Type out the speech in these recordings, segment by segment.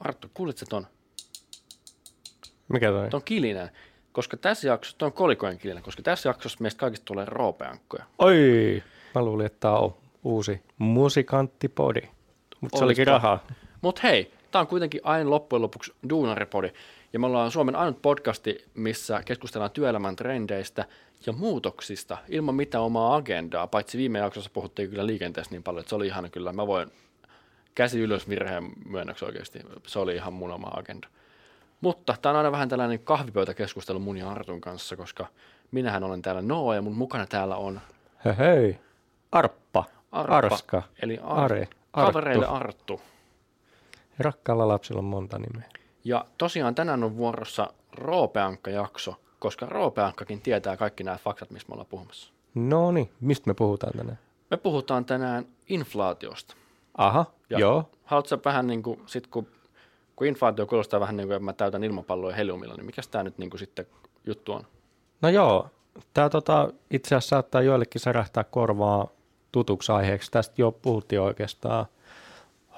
Arttu, kuulitko ton, Mikä toi? ton kilinen? Koska tässä jaksossa, ton kolikojen kilinen, koska tässä jaksossa meistä kaikista tulee roopeankkoja. Oi! Mä luulin, että tää on uusi musikanttipodi. Mutta se olikin rahaa. Mutta hei, tämä on kuitenkin aina loppujen lopuksi Duunaripodi, ja me ollaan Suomen ainut podcasti, missä keskustellaan työelämän trendeistä ja muutoksista ilman mitään omaa agendaa, paitsi viime jaksossa puhuttiin kyllä liikenteestä niin paljon, että se oli ihan kyllä, mä voin käsi ylös virheen myönnöksi oikeasti, se oli ihan mun oma agenda. Mutta tämä on aina vähän tällainen kahvipöytäkeskustelu mun ja Artun kanssa, koska minähän olen täällä Noa ja mun mukana täällä on Hei, hei. Arppa. Arpa, Arska. eli Ar- Are. Arttu. kavereille Arttu. Rakkaalla lapsilla on monta nimeä. Ja tosiaan tänään on vuorossa Roopeankka-jakso, koska Roopeankkakin tietää kaikki nämä faktat, mistä me ollaan puhumassa. No niin, mistä me puhutaan tänään? Me puhutaan tänään inflaatiosta. Aha, Ja joo. Haluatko sä vähän niin kuin, sit kun, kun inflaatio kuulostaa vähän niin kuin, että mä täytän ilmapalloja heliumilla, niin mikä tämä nyt niin kuin sitten juttu on? No joo, tämä tota, itse asiassa saattaa joillekin särähtää korvaa tutuksi aiheeksi. Tästä jo puhuttiin oikeastaan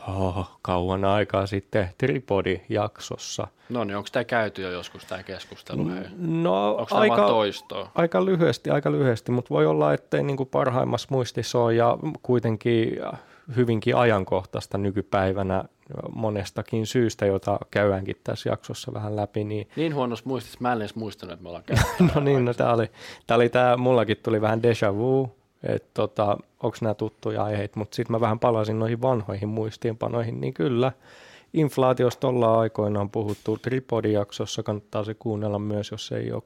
oh, kauan aikaa sitten Tripodi-jaksossa. No niin, onko tämä käyty jo joskus tämä keskustelu? No Onko aika, toistoa? aika lyhyesti, aika lyhyesti, mutta voi olla, ettei niin kuin parhaimmassa muistissa ole ja kuitenkin hyvinkin ajankohtaista nykypäivänä monestakin syystä, jota käydäänkin tässä jaksossa vähän läpi, niin Niin huonossa muistissa, mä en edes muistanut, että me ollaan käyty. No niin, no tää oli, tää oli tää, mullakin tuli vähän déjà vu, että tota, onko nämä tuttuja aiheita, mutta sitten mä vähän palasin noihin vanhoihin muistiinpanoihin, niin kyllä, inflaatiosta ollaan aikoinaan puhuttu Tripodi-jaksossa, kannattaa se kuunnella myös, jos ei ole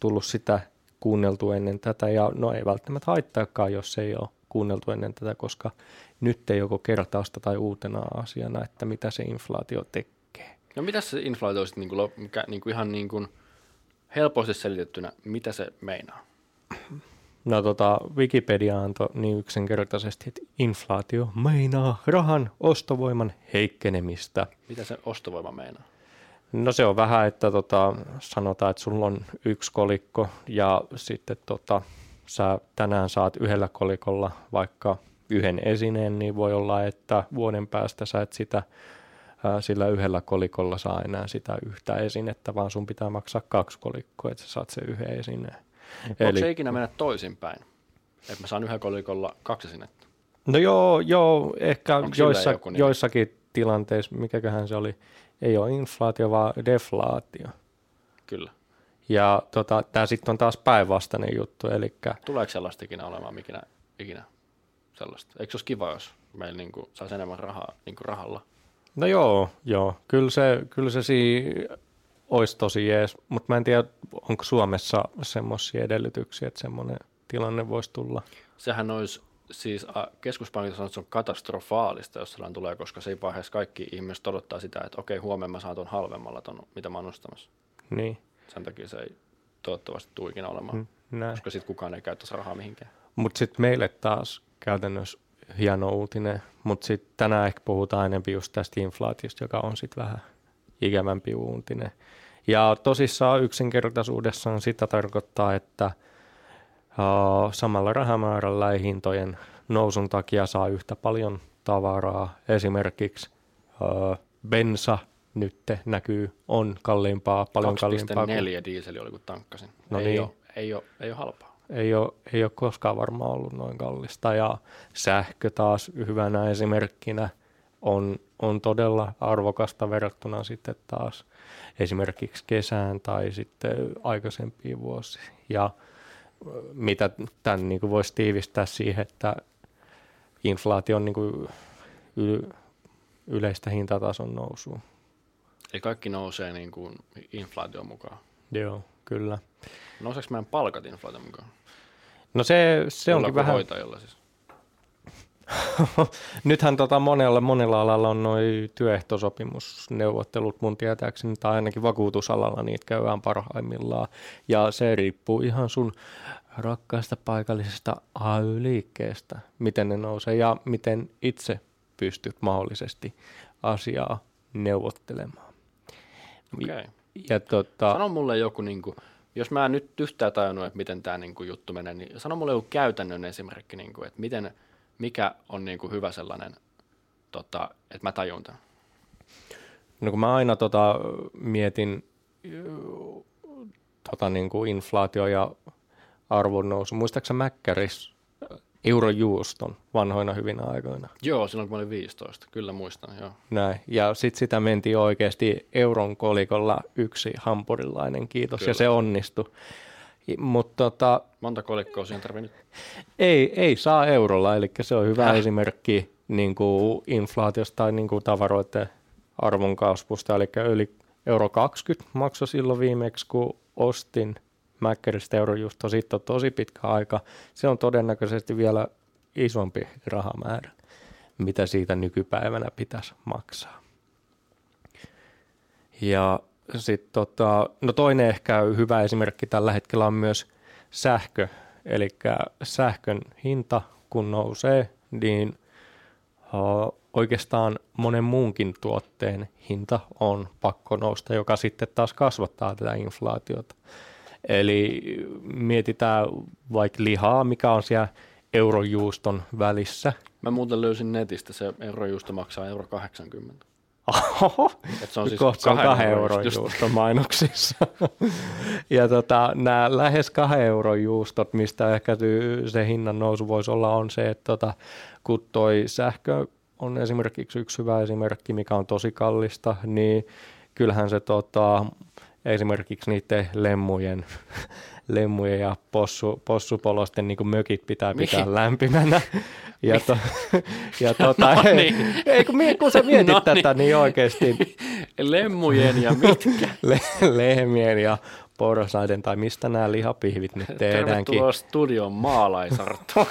tullut sitä kuunneltu ennen tätä, ja no ei välttämättä haittaakaan, jos ei ole kuunneltu ennen tätä, koska nyt ei joko kertausta tai uutena asiana, että mitä se inflaatio tekee. No mitä se inflaatio sitten niin kuin, mikä, niin kuin ihan niin kuin helposti selitettynä, mitä se meinaa? No tota, Wikipedia antoi niin yksinkertaisesti, että inflaatio meinaa rahan ostovoiman heikkenemistä. Mitä se ostovoima meinaa? No se on vähän, että tota, sanotaan, että sulla on yksi kolikko ja sitten tota, sä tänään saat yhdellä kolikolla vaikka yhden esineen, niin voi olla, että vuoden päästä sä et sitä sillä yhdellä kolikolla saa enää sitä yhtä esinettä, vaan sun pitää maksaa kaksi kolikkoa, että sä saat sen yhden esineen. Onko se ikinä mennä toisinpäin? Että mä saan yhden kolikolla kaksi sinettä. No joo, joo ehkä Onko joissa, nimi? joissakin tilanteissa, mikäköhän se oli, ei ole inflaatio, vaan deflaatio. Kyllä. Ja tota, tämä sitten on taas päinvastainen juttu, eli Tuleeko sellaista ikinä olemaan ikinä, ikinä sellaista? Eikö se olisi kiva, jos meillä niin kuin, saisi enemmän rahaa niin kuin rahalla? no joo, joo, kyllä se, kyllä se siinä olisi tosi jees, mutta mä en tiedä, onko Suomessa semmoisia edellytyksiä, että semmoinen tilanne voisi tulla. Sehän olisi siis a, keskuspankit sanoo, että se on katastrofaalista, jos sellainen tulee, koska se ei vaiheessa kaikki ihmiset odottaa sitä, että okei, huomenna mä saan ton halvemmalla ton, mitä mä oon ostamassa. Niin, Sen takia se ei toivottavasti tule ikinä olemaan, mm, näin. koska sitten kukaan ei käyttäisi rahaa mihinkään. Mutta sitten meille taas käytännössä hieno uutinen, mutta sitten tänään ehkä puhutaan enemmän just tästä inflaatiosta, joka on sitten vähän ikävämpi uutinen. Ja tosissaan yksinkertaisuudessaan sitä tarkoittaa, että uh, samalla rahamäärällä ei hintojen nousun takia saa yhtä paljon tavaraa. Esimerkiksi uh, bensa nyt näkyy, on kalliimpaa, paljon kalliimpaa. kuin- 2,4 diiseli oli kun tankkasin. No ei, niin. ole, ei, ole, ei ole halpaa. ei ole, ei ole koskaan varmaan ollut noin kallista. Ja sähkö taas hyvänä esimerkkinä on, on todella arvokasta verrattuna sitten taas esimerkiksi kesään tai sitten aikaisempiin vuosiin. Ja mitä tämän niin kuin voisi tiivistää siihen, että inflaatio on niin kuin yleistä hintatason nousua. Eli kaikki nousee niin kuin inflaation mukaan. Joo, kyllä. Nouseeko meidän palkat inflaation mukaan? No se, se onkin vähän... hoitajilla siis. Nythän tota monella, monella alalla on noin työehtosopimusneuvottelut mun tietääkseni, tai ainakin vakuutusalalla niitä käydään parhaimmillaan. Ja se riippuu ihan sun rakkaasta paikallisesta AY-liikkeestä, miten ne nousee ja miten itse pystyt mahdollisesti asiaa neuvottelemaan. Okei. Ja tota, Sano mulle joku, niin kuin, jos mä en nyt yhtään tajunnut, että miten tämä niin kuin, juttu menee, niin sano mulle joku käytännön esimerkki, niin kuin, että miten, mikä on niin kuin, hyvä sellainen, tota, että mä tajun tämän. No kun mä aina tota, mietin tota, niin kuin inflaatio ja arvonnousu. Muistaaksä Mäkkäris eurojuuston vanhoina hyvinä aikoina? Joo, silloin kun mä olin 15, kyllä muistan, joo. Näin, ja sitten sitä mentiin oikeasti euron kolikolla yksi hampurilainen, kiitos, kyllä. ja se onnistui. Mut tota, Monta kolikkoa siihen tarvii nyt? Ei, ei saa eurolla, eli se on hyvä Häh? esimerkki niin kuin inflaatiosta tai niin kuin tavaroiden arvon kasvusta, eli yli euro 20 maksoi silloin viimeksi, kun ostin Mäkkäristä eurojuusto, siitä on tosi pitkä aika. Se on todennäköisesti vielä isompi rahamäärä, mitä siitä nykypäivänä pitäisi maksaa. Ja sitten tota, no toinen ehkä hyvä esimerkki tällä hetkellä on myös sähkö, eli sähkön hinta kun nousee, niin oikeastaan monen muunkin tuotteen hinta on pakko nousta, joka sitten taas kasvattaa tätä inflaatiota. Eli mietitään vaikka lihaa, mikä on siellä eurojuuston välissä. Mä muuten löysin netistä, se eurojuusto maksaa euro 80. Oho, Et se on siis kohta kahden, kahden euron juuston mainoksissa. ja tota, nämä lähes kahden euron juustot, mistä ehkä se hinnan nousu voisi olla, on se, että tota, kun toi sähkö on esimerkiksi yksi hyvä esimerkki, mikä on tosi kallista, niin kyllähän se tota, esimerkiksi niiden lemmujen, lemmujen ja possu, possupolosten niin mökit pitää pitää Mihin? lämpimänä. Ja, to, ja tota, no niin. ei, kun, kun sä mietit no tätä, niin, niin oikeasti. Lemmujen ja mitkä? Le, lehmien ja porsaiden tai mistä nämä lihapihvit nyt tehdäänkin. Tervetuloa studion maalaisarttu.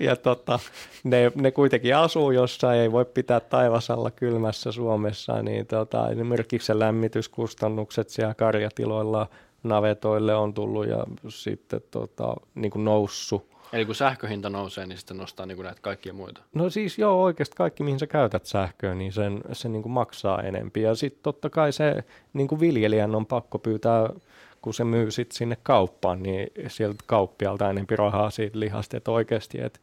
Ja tota, ne, ne kuitenkin asuu jossain, ei voi pitää taivasalla kylmässä Suomessa, niin tota, esimerkiksi se lämmityskustannukset siellä karjatiloilla navetoille on tullut ja sitten tota, niin kuin noussut. Eli kun sähköhinta nousee, niin sitten nostaa niin kuin näitä kaikkia muita? No siis joo, oikeasti kaikki, mihin sä käytät sähköä, niin sen, se niin kuin maksaa enempi. Ja sitten totta kai se niin kuin viljelijän on pakko pyytää kun se myy sit sinne kauppaan, niin sieltä kauppialta enempi rahaa siitä lihasta, että oikeasti, että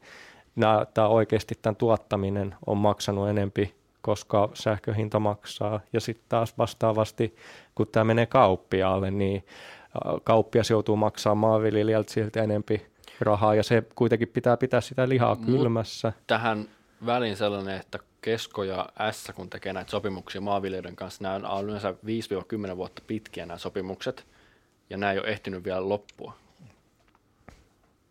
tämä oikeasti tämän tuottaminen on maksanut enempi, koska sähköhinta maksaa. Ja sitten taas vastaavasti, kun tämä menee kauppiaalle, niin kauppias joutuu maksamaan maanviljelijältä siltä enempi rahaa, ja se kuitenkin pitää pitää sitä lihaa kylmässä. tähän väliin sellainen, että Kesko ja S, kun tekee näitä sopimuksia maanviljelijöiden kanssa, nämä on yleensä 5-10 vuotta pitkiä nämä sopimukset, ja nämä ei ole ehtinyt vielä loppua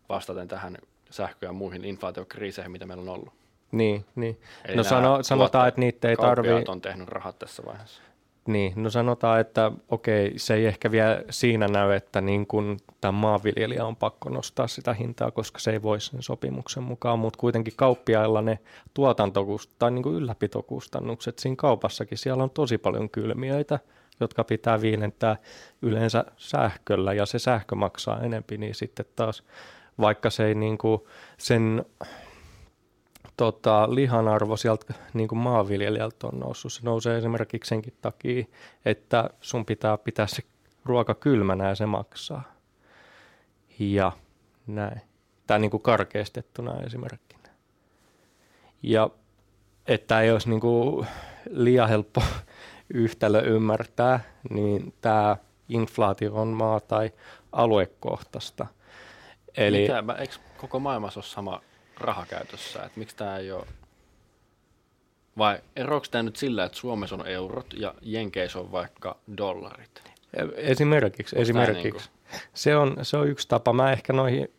vastaten tähän sähkö- ja muihin inflaatiokriiseihin, mitä meillä on ollut. Niin, niin. Eli no sano, sanotaan, että niitä ei tarvitse... on tehnyt rahat tässä vaiheessa. Niin, no sanotaan, että okei, se ei ehkä vielä siinä näy, että niin kun tämä maanviljelijä on pakko nostaa sitä hintaa, koska se ei voi sen sopimuksen mukaan, mutta kuitenkin kauppiailla ne tuotantokust- tai niin kuin ylläpitokustannukset siinä kaupassakin, siellä on tosi paljon kylmiöitä, jotka pitää viilentää yleensä sähköllä ja se sähkö maksaa enempi, niin sitten taas vaikka se ei niin kuin sen tota, lihan arvo sieltä niin kuin maanviljelijältä on noussut. Se nousee esimerkiksi senkin takia, että sun pitää pitää se ruoka kylmänä ja se maksaa. Ja näin. Tämä niin kuin karkeistettuna esimerkkinä. Ja että ei olisi niin kuin liian helppo yhtälö ymmärtää, niin tämä inflaatio on maa- tai aluekohtaista. Eli, Mitä, eikö koko maailmassa ole sama rahakäytössä, että miksi tämä ei ole vai eroako tämä nyt sillä, että Suomessa on eurot ja Jenkeissä on vaikka dollarit? Esimerkiksi, esimerkiksi. Niin se, on, se on yksi tapa. Mä ehkä noihin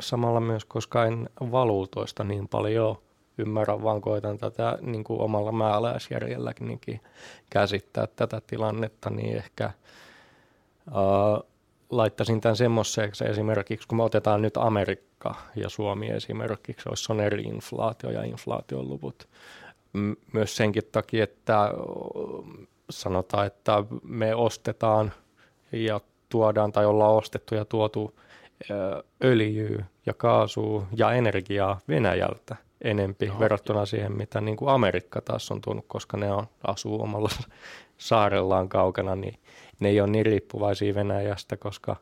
samalla myös, koska en valuutoista niin paljon ymmärrä, vaan koitan tätä niin kuin omalla määläisjärjelläkin käsittää tätä tilannetta, niin ehkä uh, laittaisin tämän semmoiseksi esimerkiksi, kun me otetaan nyt Amerikka ja Suomi esimerkiksi, olisi on eri inflaatio ja inflaation luvut. Myös senkin takia, että sanotaan, että me ostetaan ja tuodaan tai ollaan ostettu ja tuotu öljyä ja kaasua ja energiaa Venäjältä enempi Joo. verrattuna siihen, mitä niin kuin Amerikka taas on tuonut, koska ne on, asuu omalla saarellaan kaukana, niin ne ei ole niin riippuvaisia Venäjästä, koska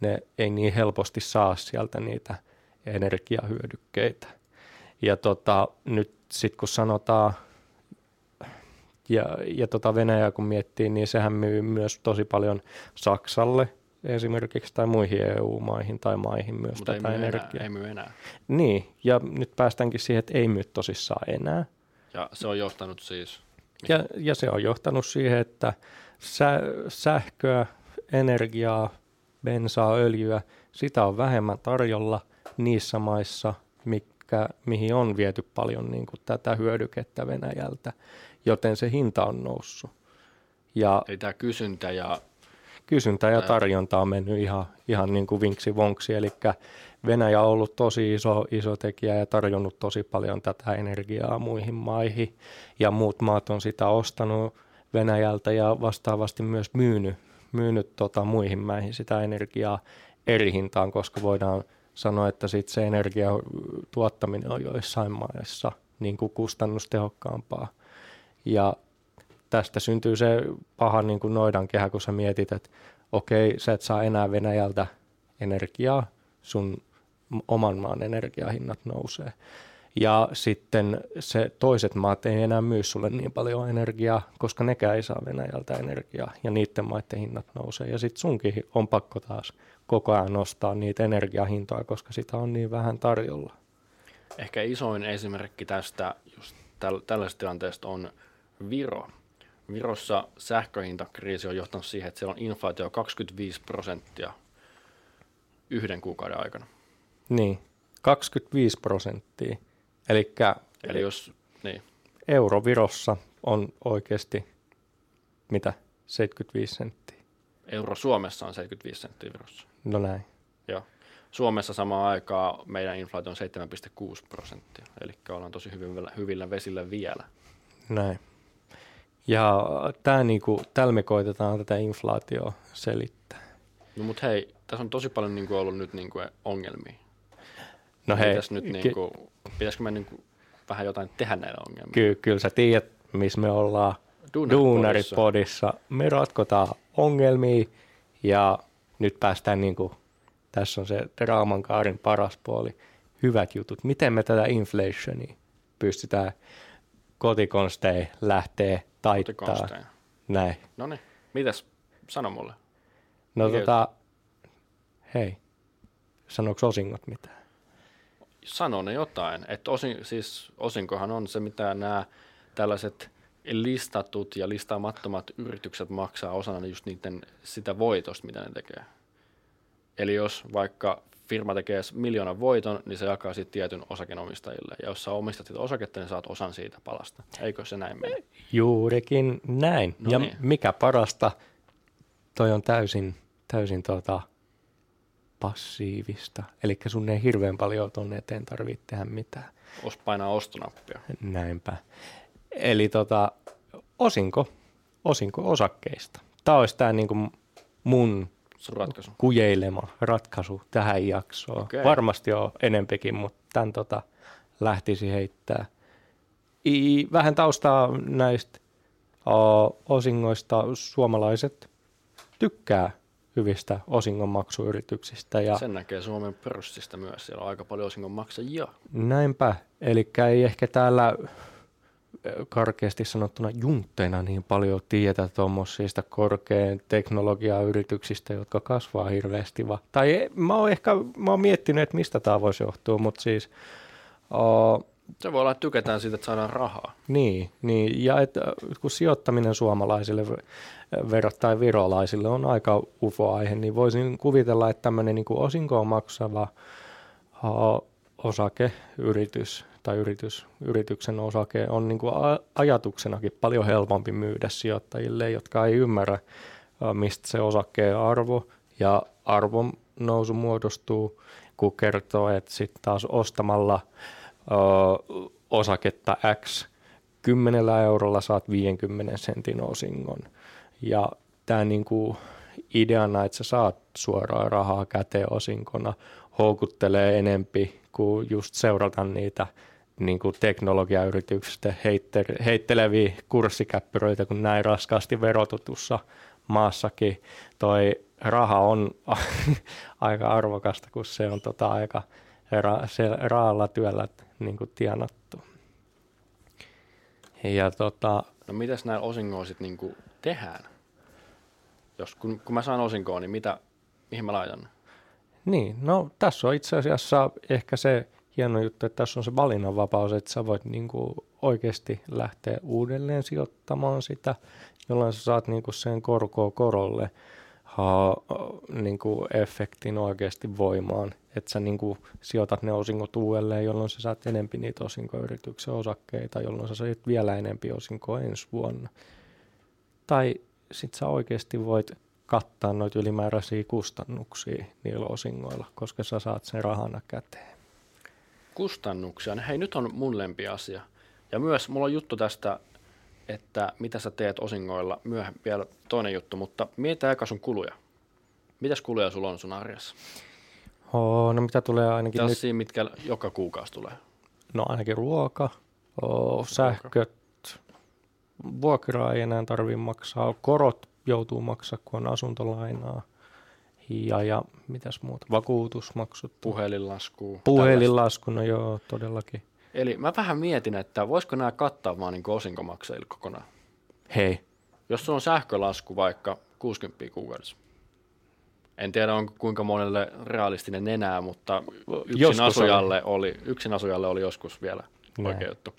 ne ei niin helposti saa sieltä niitä energiahyödykkeitä. Ja tota, nyt sitten kun sanotaan Ja, ja tota Venäjää kun miettii, niin sehän myy myös tosi paljon Saksalle esimerkiksi tai muihin EU-maihin tai maihin myös Mutta ei tätä myy, enää, energiaa. ei myy enää. Niin, ja nyt päästäänkin siihen, että ei myy tosissaan enää. Ja se on johtanut siis, Ja, ja se on johtanut siihen, että sä, sähköä, energiaa, bensaa, öljyä, sitä on vähemmän tarjolla niissä maissa, mikä, mihin on viety paljon niin kuin tätä hyödykettä Venäjältä, joten se hinta on noussut. Ja eli tämä kysyntä ja kysyntä ja tarjonta on mennyt ihan, ihan niin kuin vinksi vonksi, eli Venäjä on ollut tosi iso, iso tekijä ja tarjonnut tosi paljon tätä energiaa muihin maihin, ja muut maat on sitä ostanut Venäjältä ja vastaavasti myös myynyt, myynyt tota muihin maihin sitä energiaa eri hintaan, koska voidaan sanoa, että sit se energian tuottaminen on joissain maissa niin kuin kustannustehokkaampaa. Ja tästä syntyy se paha niin kuin noidankehä, kun sä mietit, että okei, sä et saa enää Venäjältä energiaa, sun oman maan energiahinnat nousee. Ja sitten se toiset maat ei enää myy sulle niin paljon energiaa, koska nekään ei saa Venäjältä energiaa ja niiden maiden hinnat nousee. Ja sitten sunkin on pakko taas koko ajan nostaa niitä energiahintoja, koska sitä on niin vähän tarjolla. ehkä isoin esimerkki tästä just täl, tällaisesta tilanteesta on Viro. Virossa sähköhintakriisi on johtanut siihen, että siellä on inflaatio 25 prosenttia yhden kuukauden aikana. Niin, 25 prosenttia. Eli Eli jos, niin, euro Virossa on oikeasti, mitä, 75 senttiä. euro Suomessa on 75 senttiä Virossa. No näin. Joo. Suomessa samaan aikaan meidän inflaatio on 7,6 prosenttia, eli ollaan tosi hyvillä, hyvillä vesillä vielä. Näin. Ja tää niinku, tällä me koitetaan tätä inflaatioa selittää. No mutta hei, tässä on tosi paljon niin kuin ollut nyt niin kuin ongelmia. No hei, Pitäis nyt ky- niin kuin, pitäisikö me niin kuin vähän jotain tehdä näillä ongelmilla? ky- kyllä sä tiedät, missä me ollaan Duunaripodissa. Me ratkotaan ongelmia ja nyt päästään niinku, tässä on se draaman kaarin paras puoli, hyvät jutut. Miten me tätä inflationia pystytään kotikonstein lähtee taittaa. Näin. No niin, mitäs, sano mulle. No Mikä tota, hei, sanoiko osingot mitään? Sano ne jotain. Että osin, siis osinkohan on se, mitä nämä tällaiset listatut ja listaamattomat yritykset maksaa osana just niiden sitä voitosta, mitä ne tekee. Eli jos vaikka firma tekee miljoonan voiton, niin se jakaa sitten tietyn osakenomistajille. Ja jos sä omistat sitä osaketta, niin saat osan siitä palasta. Eikö se näin mene? Juurikin näin. No ja niin. mikä parasta, toi on täysin, täysin tota passiivista. Eli sun ei hirveän paljon tuonne eteen tarvitse tehdä mitään. Os painaa ostonappia. Näinpä. Eli tota, osinko, osinko osakkeista. Tämä olisi tämä niinku mun Sun ratkaisu. kujeilema ratkaisu tähän jaksoon. Okei. Varmasti on enempikin, mutta tämän tota, lähtisi heittää. I, vähän taustaa näistä o, osingoista. Suomalaiset tykkää hyvistä osingonmaksuyrityksistä ja Sen näkee Suomen pörssistä myös. Siellä on aika paljon osingon maksajia. näinpä. Eli ei ehkä täällä karkeasti sanottuna juntteina niin paljon tietä tuommoisista korkean teknologiayrityksistä, jotka kasvaa hirveästi. Va- tai e- mä oon ehkä mä oon miettinyt, että mistä tämä voisi johtua, mutta siis o, Se voi olla, että tykätään siitä, että saadaan rahaa. niin, niin, ja et, kun sijoittaminen suomalaisille ver- verrattain virolaisille on aika ufo-aihe, niin voisin kuvitella, että tämmöinen niin osinkoon maksava o, osakeyritys tai yritys, yrityksen osake on niin kuin ajatuksenakin paljon helpompi myydä sijoittajille, jotka ei ymmärrä, mistä se osakkeen arvo ja arvon nousu muodostuu, kun kertoo, että sitten taas ostamalla ö, osaketta X 10 eurolla saat 50 sentin osingon. Ja tämä niinku ideana, että sä saat suoraan rahaa käteen osinkona, houkuttelee enempi kuin just seurata niitä niin kuin teknologiayrityksistä heitte- heitteleviä kurssikäppyröitä, kun näin raskaasti verotutussa maassakin toi raha on aika arvokasta, kun se on tota aika ra- se raalla työllä niin kuin tienattu. Ja tota, No mitäs näillä osingoilla sitten niinku tehdään? Jos, kun, kun mä saan osinkoa, niin mitä, mihin mä laitan? Niin, no tässä on itse asiassa ehkä se hieno juttu, että tässä on se valinnanvapaus, että sä voit niin kuin oikeasti lähteä uudelleen sijoittamaan sitä, jolloin sä saat niin kuin sen korkoa korolle ha, niin kuin efektin oikeasti voimaan, että sä niin kuin sijoitat ne osingot uudelleen, jolloin sä saat enempi niitä osinkoyrityksen osakkeita, jolloin sä saat vielä enempi osinkoa ensi vuonna. Tai sit sä oikeasti voit kattaa noita ylimääräisiä kustannuksia niillä osingoilla, koska sä saat sen rahana käteen. Kustannuksia. Hei, nyt on mun lempi asia. Ja myös mulla on juttu tästä, että mitä sä teet osingoilla, myöhemmin vielä toinen juttu, mutta mietitä aika sun kuluja. Mitäs kuluja sulla on sun arjessa? Oh, no mitä tulee ainakin Tällaisia, nyt? mitkä joka kuukausi tulee? No ainakin ruoka, oh, sähköt, vuokraa ei enää tarvitse maksaa, korot joutuu maksaa, kun on asuntolainaa. Ja, ja mitäs muuta, vakuutusmaksut. Puhelinlasku. Puhelinlasku, no joo, todellakin. Eli mä vähän mietin, että voisiko nämä kattaa vaan niin osinkomaksajille kokonaan. Hei. Jos sulla on sähkölasku vaikka 60 kuukaudessa. En tiedä, onko kuinka monelle realistinen enää, mutta yksin asujalle oli. oli, yksin asujalle oli joskus vielä oikea juttu.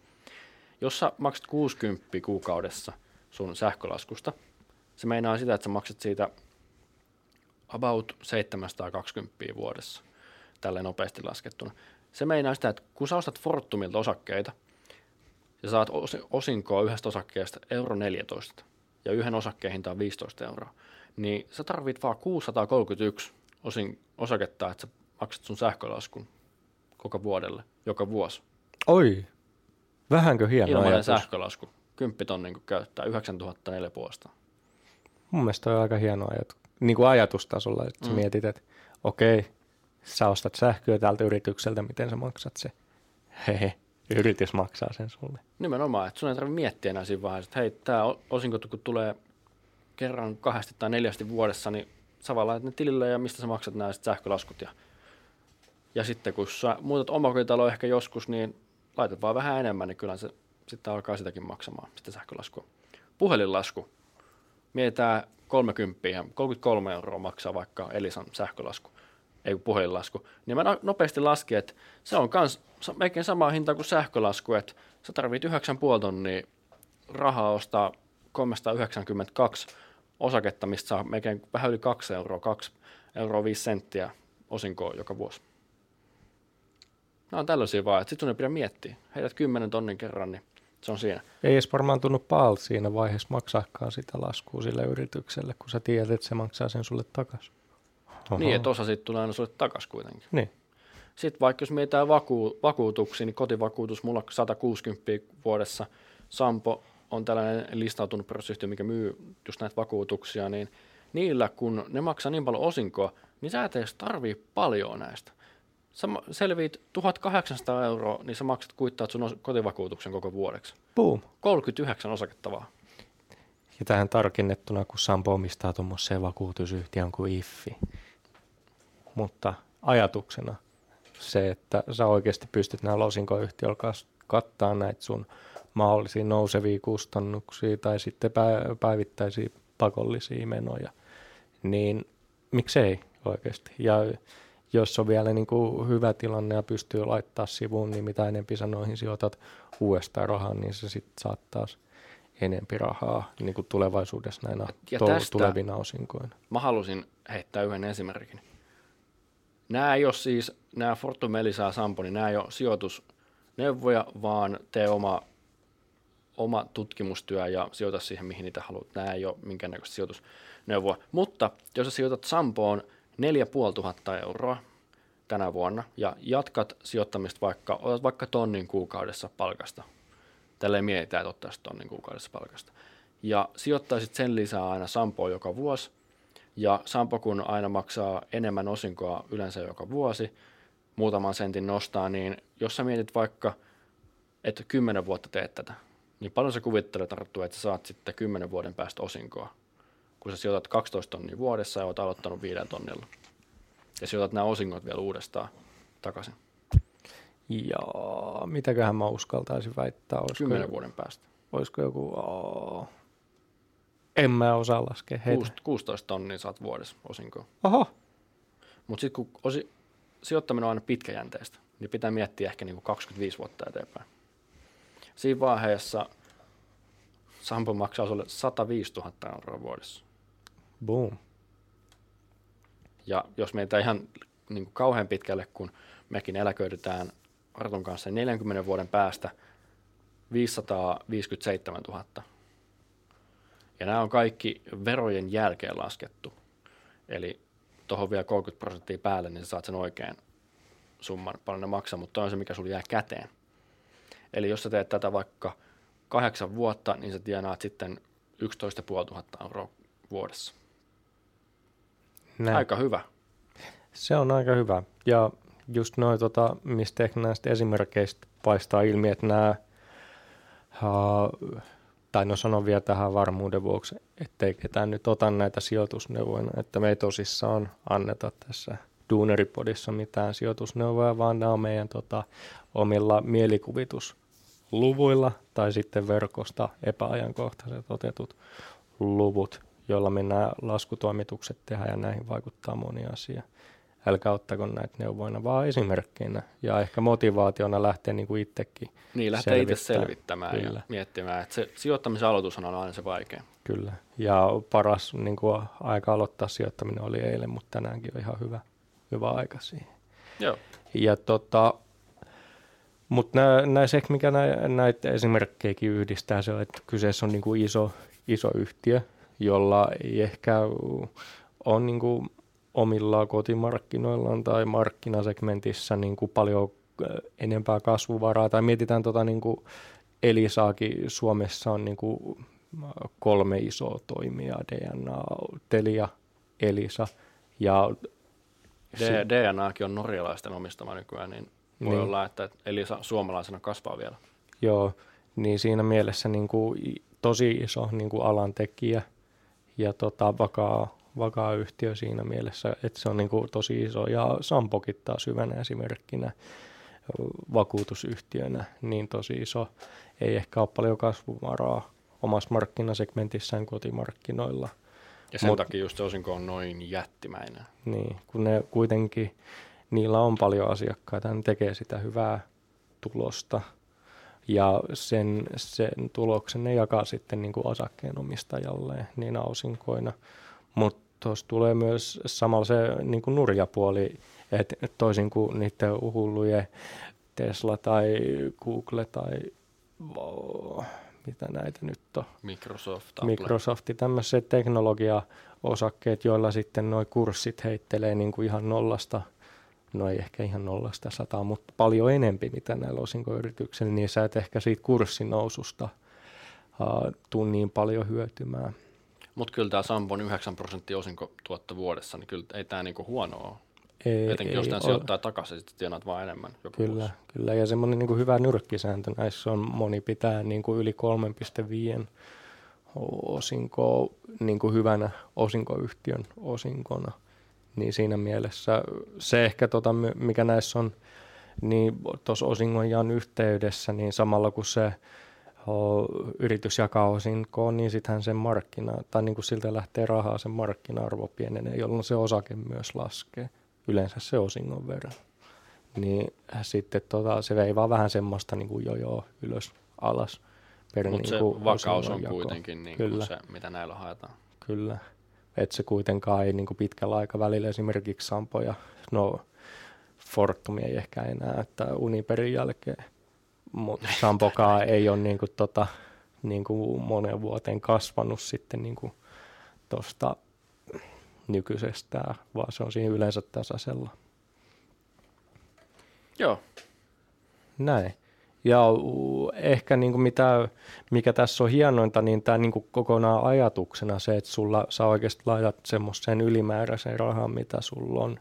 Jos sä maksat 60 kuukaudessa sun sähkölaskusta, se meinaa sitä, että sä maksat siitä about 720 vuodessa, tälle nopeasti laskettuna. Se meinaa sitä, että kun sä ostat Fortumilta osakkeita, ja saat osinkoa yhdestä osakkeesta euro 14, ja yhden osakkeen hinta on 15 euroa, niin sä tarvit vaan 631 osin osaketta, että sä maksat sun sähkölaskun koko vuodelle, joka vuosi. Oi, vähänkö hieno Ilmainen ajatus. sähkölasku. Kymppitonnin kun käyttää, 9004 puolesta. Mun mielestä on aika hieno ajatus. Niin kuin ajatustasolla, että mm. mietit, että okei, sä ostat sähköä tältä yritykseltä, miten sä maksat se. Hehe, yritys maksaa sen sulle. Nimenomaan, että sun ei tarvitse miettiä enää siinä vaiheessa, että hei, tämä osinko kun tulee kerran kahdesti tai neljästi vuodessa, niin laitat ne tilille ja mistä sä maksat nämä sähkölaskut. Ja, ja sitten kun sä muutat omakotitalo ehkä joskus, niin laitat vaan vähän enemmän, niin kyllä se sitten alkaa sitäkin maksamaan, sitä sähkölaskua. Puhelinlasku. Mietitään 30 ja 33 euroa maksaa vaikka Elisan sähkölasku, ei puhelinlasku. Niin mä no-, nopeasti laskin, että se on kans melkein sama hinta kuin sähkölasku, että sä tarvit 9,5 tonnia rahaa ostaa 392 osaketta, mistä saa melkein vähän yli 2 euroa, 2 euroa 5 senttiä osinkoa joka vuosi. Nämä on tällaisia vaan, että sitten sun ei pidä miettiä. Heität 10 tonnin kerran, niin se on siinä. Ei edes varmaan tunnu paalta siinä vaiheessa maksaakaan sitä laskua sille yritykselle, kun sä tiedät, että se maksaa sen sulle takaisin. Niin, että osa siitä tulee aina sulle takaisin kuitenkin. Niin. Sitten vaikka jos mietitään vaku- vakuutuksia, niin kotivakuutus mulla 160 vuodessa. Sampo on tällainen listautunut pörssiyhtiö, mikä myy just näitä vakuutuksia, niin niillä kun ne maksaa niin paljon osinkoa, niin sä et edes tarvii paljon näistä. Sä selviit 1800 euroa, niin sä maksat kuittaat sun kotivakuutuksen koko vuodeksi. Boom. 39 osakettavaa. Ja tähän tarkennettuna, kun Sampo omistaa tuommoiseen vakuutusyhtiön kuin IFFI. Mutta ajatuksena se, että sä oikeasti pystyt näillä osinkoyhtiöillä kattaa näitä sun mahdollisia nousevia kustannuksia tai sitten päivittäisiä pakollisia menoja, niin miksei oikeasti. Ja jos on vielä niin kuin hyvä tilanne ja pystyy laittaa sivuun, niin mitä enempi sanoihin sijoitat uudestaan rahaa, niin se sitten saattaa enempi rahaa niin kuin tulevaisuudessa näinä ja to- tulevina osinkoina. Mä halusin heittää yhden esimerkin. Nämä ei ole siis, nämä Fortum, Elisa ja Sampo, niin nämä ei ole sijoitusneuvoja, vaan tee oma, oma tutkimustyö ja sijoita siihen, mihin niitä haluat. Nämä ei ole minkäännäköistä sijoitusneuvoa. Mutta jos sä sijoitat Sampoon 4500 euroa tänä vuonna ja jatkat sijoittamista vaikka, otat vaikka tonnin kuukaudessa palkasta. Tälleen mietitään, että ottaisit tonnin kuukaudessa palkasta. Ja sijoittaisit sen lisää aina Sampoon joka vuosi. Ja Sampo kun aina maksaa enemmän osinkoa yleensä joka vuosi, muutaman sentin nostaa, niin jos sä mietit vaikka, että kymmenen vuotta teet tätä, niin paljon sä kuvittelet, Arttu, että sä saat sitten kymmenen vuoden päästä osinkoa kun sä sijoitat 12 tonnia vuodessa ja oot aloittanut 5 tonnilla. Ja sijoitat nämä osingot vielä uudestaan takaisin. Ja mitäköhän mä uskaltaisin väittää? Olisiko 10 vuoden päästä. olisiko joku, oh, en mä osaa laskea heitä. 16 tonnia saat vuodessa osinkoa. Oho, Mutta sitten kun osi, sijoittaminen on aina pitkäjänteistä, niin pitää miettiä ehkä niin kuin 25 vuotta eteenpäin. Siinä vaiheessa Sampo maksaa sulle 105 000 euroa vuodessa. Boom. Ja jos meitä ihan niin kuin kauhean pitkälle, kun mekin eläköidytään Artun kanssa niin 40 vuoden päästä 557 000. Ja nämä on kaikki verojen jälkeen laskettu. Eli tuohon vielä 30 prosenttia päälle, niin sä saat sen oikean summan, paljon ne maksaa, mutta on se, mikä sulla jää käteen. Eli jos sä teet tätä vaikka kahdeksan vuotta, niin sä tienaat sitten 11 500 euroa vuodessa. Näin. Aika hyvä. Se on aika hyvä. Ja just noin, tota, mistä ehkä näistä esimerkkeistä paistaa ilmi, että nämä, uh, tai no sanon vielä tähän varmuuden vuoksi, ettei ketään nyt ota näitä sijoitusneuvoja, että me ei tosissaan anneta tässä Duuneripodissa mitään sijoitusneuvoja, vaan nämä on meidän tota, omilla mielikuvitusluvuilla tai sitten verkosta epäajankohtaiset otetut luvut, joilla me nämä laskutoimitukset tehdään ja näihin vaikuttaa moni asia. Älkää ottako näitä neuvoina, vaan esimerkkeinä ja ehkä motivaationa lähteä niin kuin itsekin. Niin, lähtee itse selvittämään Kyllä. ja miettimään, että se sijoittamisen aloitus on aina se vaikea. Kyllä. Ja paras niin kuin aika aloittaa sijoittaminen oli eilen, mutta tänäänkin on ihan hyvä, hyvä aika siihen. Joo. Ja tota, mutta nä, näissä ehkä mikä nä, näitä esimerkkejäkin yhdistää, se on, että kyseessä on niinku iso, iso yhtiö, jolla ei ehkä ole niinku omilla kotimarkkinoillaan tai markkinasegmentissä niinku paljon äh, enempää kasvuvaraa. Tai mietitään tota niinku Elisaakin Suomessa on niinku kolme isoa toimijaa, DNA, Telia, Elisa ja D- DNAkin on norjalaisten omistama nykyään, niin voi Niin. olla, että eli sa- suomalaisena kasvaa vielä. Joo, niin siinä mielessä niin kuin tosi iso niin kuin alan tekijä ja tota, vakaa, vakaa yhtiö siinä mielessä, että se on niin kuin tosi iso. Ja Sampokin taas hyvänä esimerkkinä vakuutusyhtiönä, niin tosi iso. Ei ehkä ole paljon kasvuvaraa omassa markkinasegmentissään kotimarkkinoilla. Ja sen Mut- takia just osinko on noin jättimäinen. Niin, kun ne kuitenkin, niillä on paljon asiakkaita, ne tekee sitä hyvää tulosta. Ja sen, sen tuloksen ne jakaa sitten niin kuin osakkeenomistajalle niinä osinkoina. Mutta tuossa tulee myös samalla se niin kuin nurjapuoli, että toisin kuin niiden hullujen Tesla tai Google tai mitä näitä nyt on, Microsoft, Apple. Microsofti, tämmöiset teknologiaosakkeet, joilla sitten nuo kurssit heittelee niin kuin ihan nollasta, no ei ehkä ihan nollasta sataa, mutta paljon enempi mitä näillä osinkoyrityksillä, niin sä et ehkä siitä kurssinoususta uh, tuu niin paljon hyötymään. Mutta kyllä tämä Sampon 9 prosenttia osinko tuotta vuodessa, niin kyllä ei tämä niinku huono ole. Ei, Etenkin jos ei tämä ole. sijoittaa takaisin, sitten tienaat vaan enemmän joka Kyllä, vuosi. kyllä. Ja semmoinen niin hyvä nyrkkisääntö näissä on moni pitää niin kuin yli 3,5 osinkoa niin kuin hyvänä osinkoyhtiön osinkona. Niin siinä mielessä se ehkä, tota, mikä näissä on, niin tuossa osingonjaon yhteydessä, niin samalla kun se o, yritys jakaa osinkoon, niin sittenhän sen markkina, tai niin kuin siltä lähtee rahaa, sen markkina-arvo pienenee, jolloin se osake myös laskee, yleensä se osingon verran niin sitten tota, se vei vaan vähän semmoista niin kuin jojoa ylös alas Mutta se niinku vakaus on osingonjako. kuitenkin niin Kyllä. se, mitä näillä haetaan. Kyllä. Että se kuitenkaan ei niin kuin pitkällä aikavälillä esimerkiksi Sampo ja no Fortumia ei ehkä enää, että Uniperin jälkeen, mutta Sampokaan ei ole niin kuin, tota, niin kuin monen vuoteen kasvanut sitten niin kuin tuosta nykyisestään, vaan se on siinä yleensä tasaisella. Joo, Näin. Ja ehkä niin kuin mitä, mikä tässä on hienointa, niin tämä niin kuin kokonaan ajatuksena se, että sulla, sä oikeasti laitat semmoisen ylimääräisen rahan, mitä sulla on,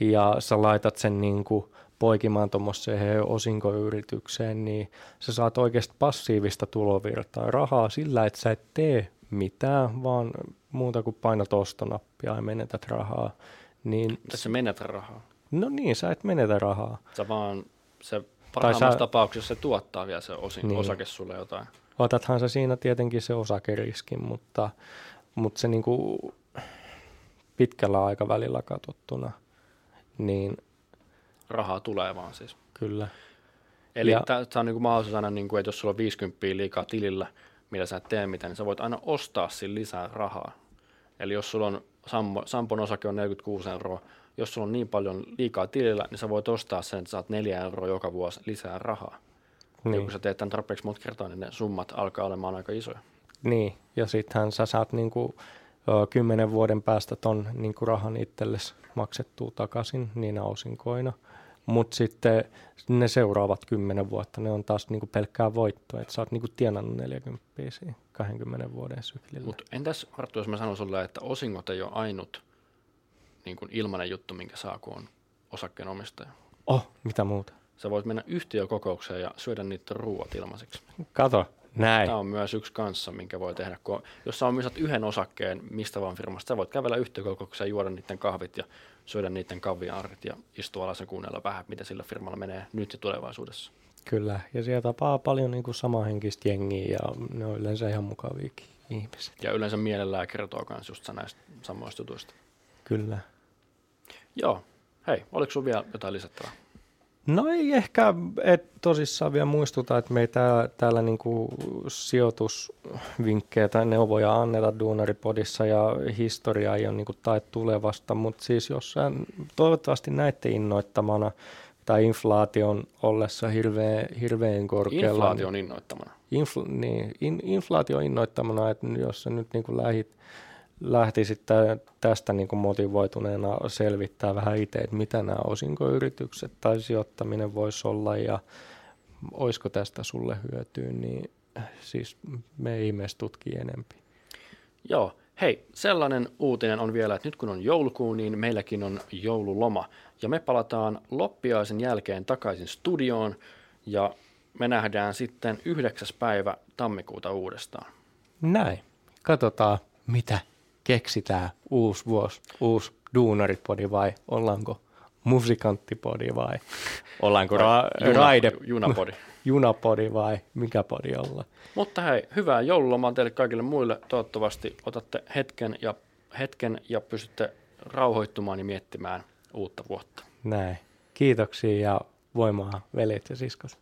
ja sä laitat sen niin kuin poikimaan tuommoiseen osinkoyritykseen, niin sä saat oikeasti passiivista tulovirtaa rahaa sillä, että sä et tee mitään, vaan muuta kuin painat ostonappia ja menetät rahaa. Niin, tässä menetät rahaa. no niin, sä et menetä rahaa. Sä vaan, se parhaimmassa sä- tapauksessa se tuottaa vielä se osin, Niin. osake sulle jotain. otathan se siinä tietenkin se osakeriskin, mutta, mutta se niin kuin pitkällä aikavälillä katsottuna, niin Rahaa tulee vaan siis. kyllä. Eli Ja- tämä on niin kuin mahdollisuus aina, niin kuin, että jos sulla on 50 liikaa tilillä, millä sä et tee mitään, niin sä voit aina ostaa sillä lisää rahaa. Eli jos sulla on Sampo, Sampon osake on 46 euroa, jos sulla on niin paljon liikaa tilillä, niin sä voit ostaa sen, että saat 4 euroa joka vuosi lisää rahaa. Niin. Ja Niin, kun sä teet tämän tarpeeksi monta kertaa, niin ne summat alkaa olemaan aika isoja. niin. ja sittenhän sä saat niin kuin, ö, kymmenen vuoden päästä ton niin kuin rahan itsellesi maksettua takaisin niinä osinkoina. Mutta sitten ne seuraavat kymmenen vuotta, ne on taas niin kuin pelkkää voittoa, että sä oot niin kuin tienannut 40 siinä 20 vuoden syklillä. Mutta entäs Arttu, jos mä sanon sulle, että osingot ei ole ainut niin kuin ilmainen juttu, minkä saa, kun on osakkeenomistaja. Oh, mitä muuta? Sä voit mennä yhtiökokoukseen ja syödä niitä ruuat ilmaiseksi. Kato, näin. Tämä on myös yksi kanssa, minkä voi tehdä. Kun, jos sä omistat yhden osakkeen mistä vaan firmasta, sä voit kävellä yhtiökokoukseen, juoda niiden kahvit ja syödä niiden kaviaarit ja istua alas ja kuunnella vähän, miten sillä firmalla menee nyt ja tulevaisuudessa. Kyllä, ja siellä tapaa paljon niin kuin samahenkistä jengiä ja ne on yleensä ihan mukaviakin ihmiset. Ja yleensä mielellään kertoo myös just näistä samoista jutuista. Kyllä. Joo. Hei, oliko sun vielä jotain lisättävää? No ei ehkä, et tosissaan vielä muistuta, että me ei tää, täällä niinku sijoitusvinkkejä tai neuvoja anneta Duunaripodissa ja historiaa ei ole niinku tai tulevasta, mutta siis jossain toivottavasti näette innoittamana tai inflaation ollessa hirveän, hirveän korkealla. Inflaation innoittamana. Infl, niin, in, inflaatio innoittamana, että jos sä nyt niin kuin lähit, lähtisit tä, tästä niin kuin motivoituneena selvittää vähän itse, että mitä nämä osinkoyritykset tai sijoittaminen voisi olla ja olisiko tästä sulle hyötyä, niin siis me ihmeessä tutkii enempi. Joo. Hei, sellainen uutinen on vielä, että nyt kun on joulukuu, niin meilläkin on joululoma. Ja me palataan loppiaisen jälkeen takaisin studioon ja me nähdään sitten 9. päivä tammikuuta uudestaan. Näin. Katsotaan, mitä keksitään uusi vuosi, uusi duunaripodi vai ollaanko musikanttipodi vai ollaanko ra- Juna- raide, Junapodi. junapodi vai mikä podi olla. Mutta hei, hyvää joululomaa teille kaikille muille. Toivottavasti otatte hetken ja, hetken ja pystytte rauhoittumaan ja miettimään uutta vuotta. Näin. Kiitoksia ja voimaa veljet ja siskot.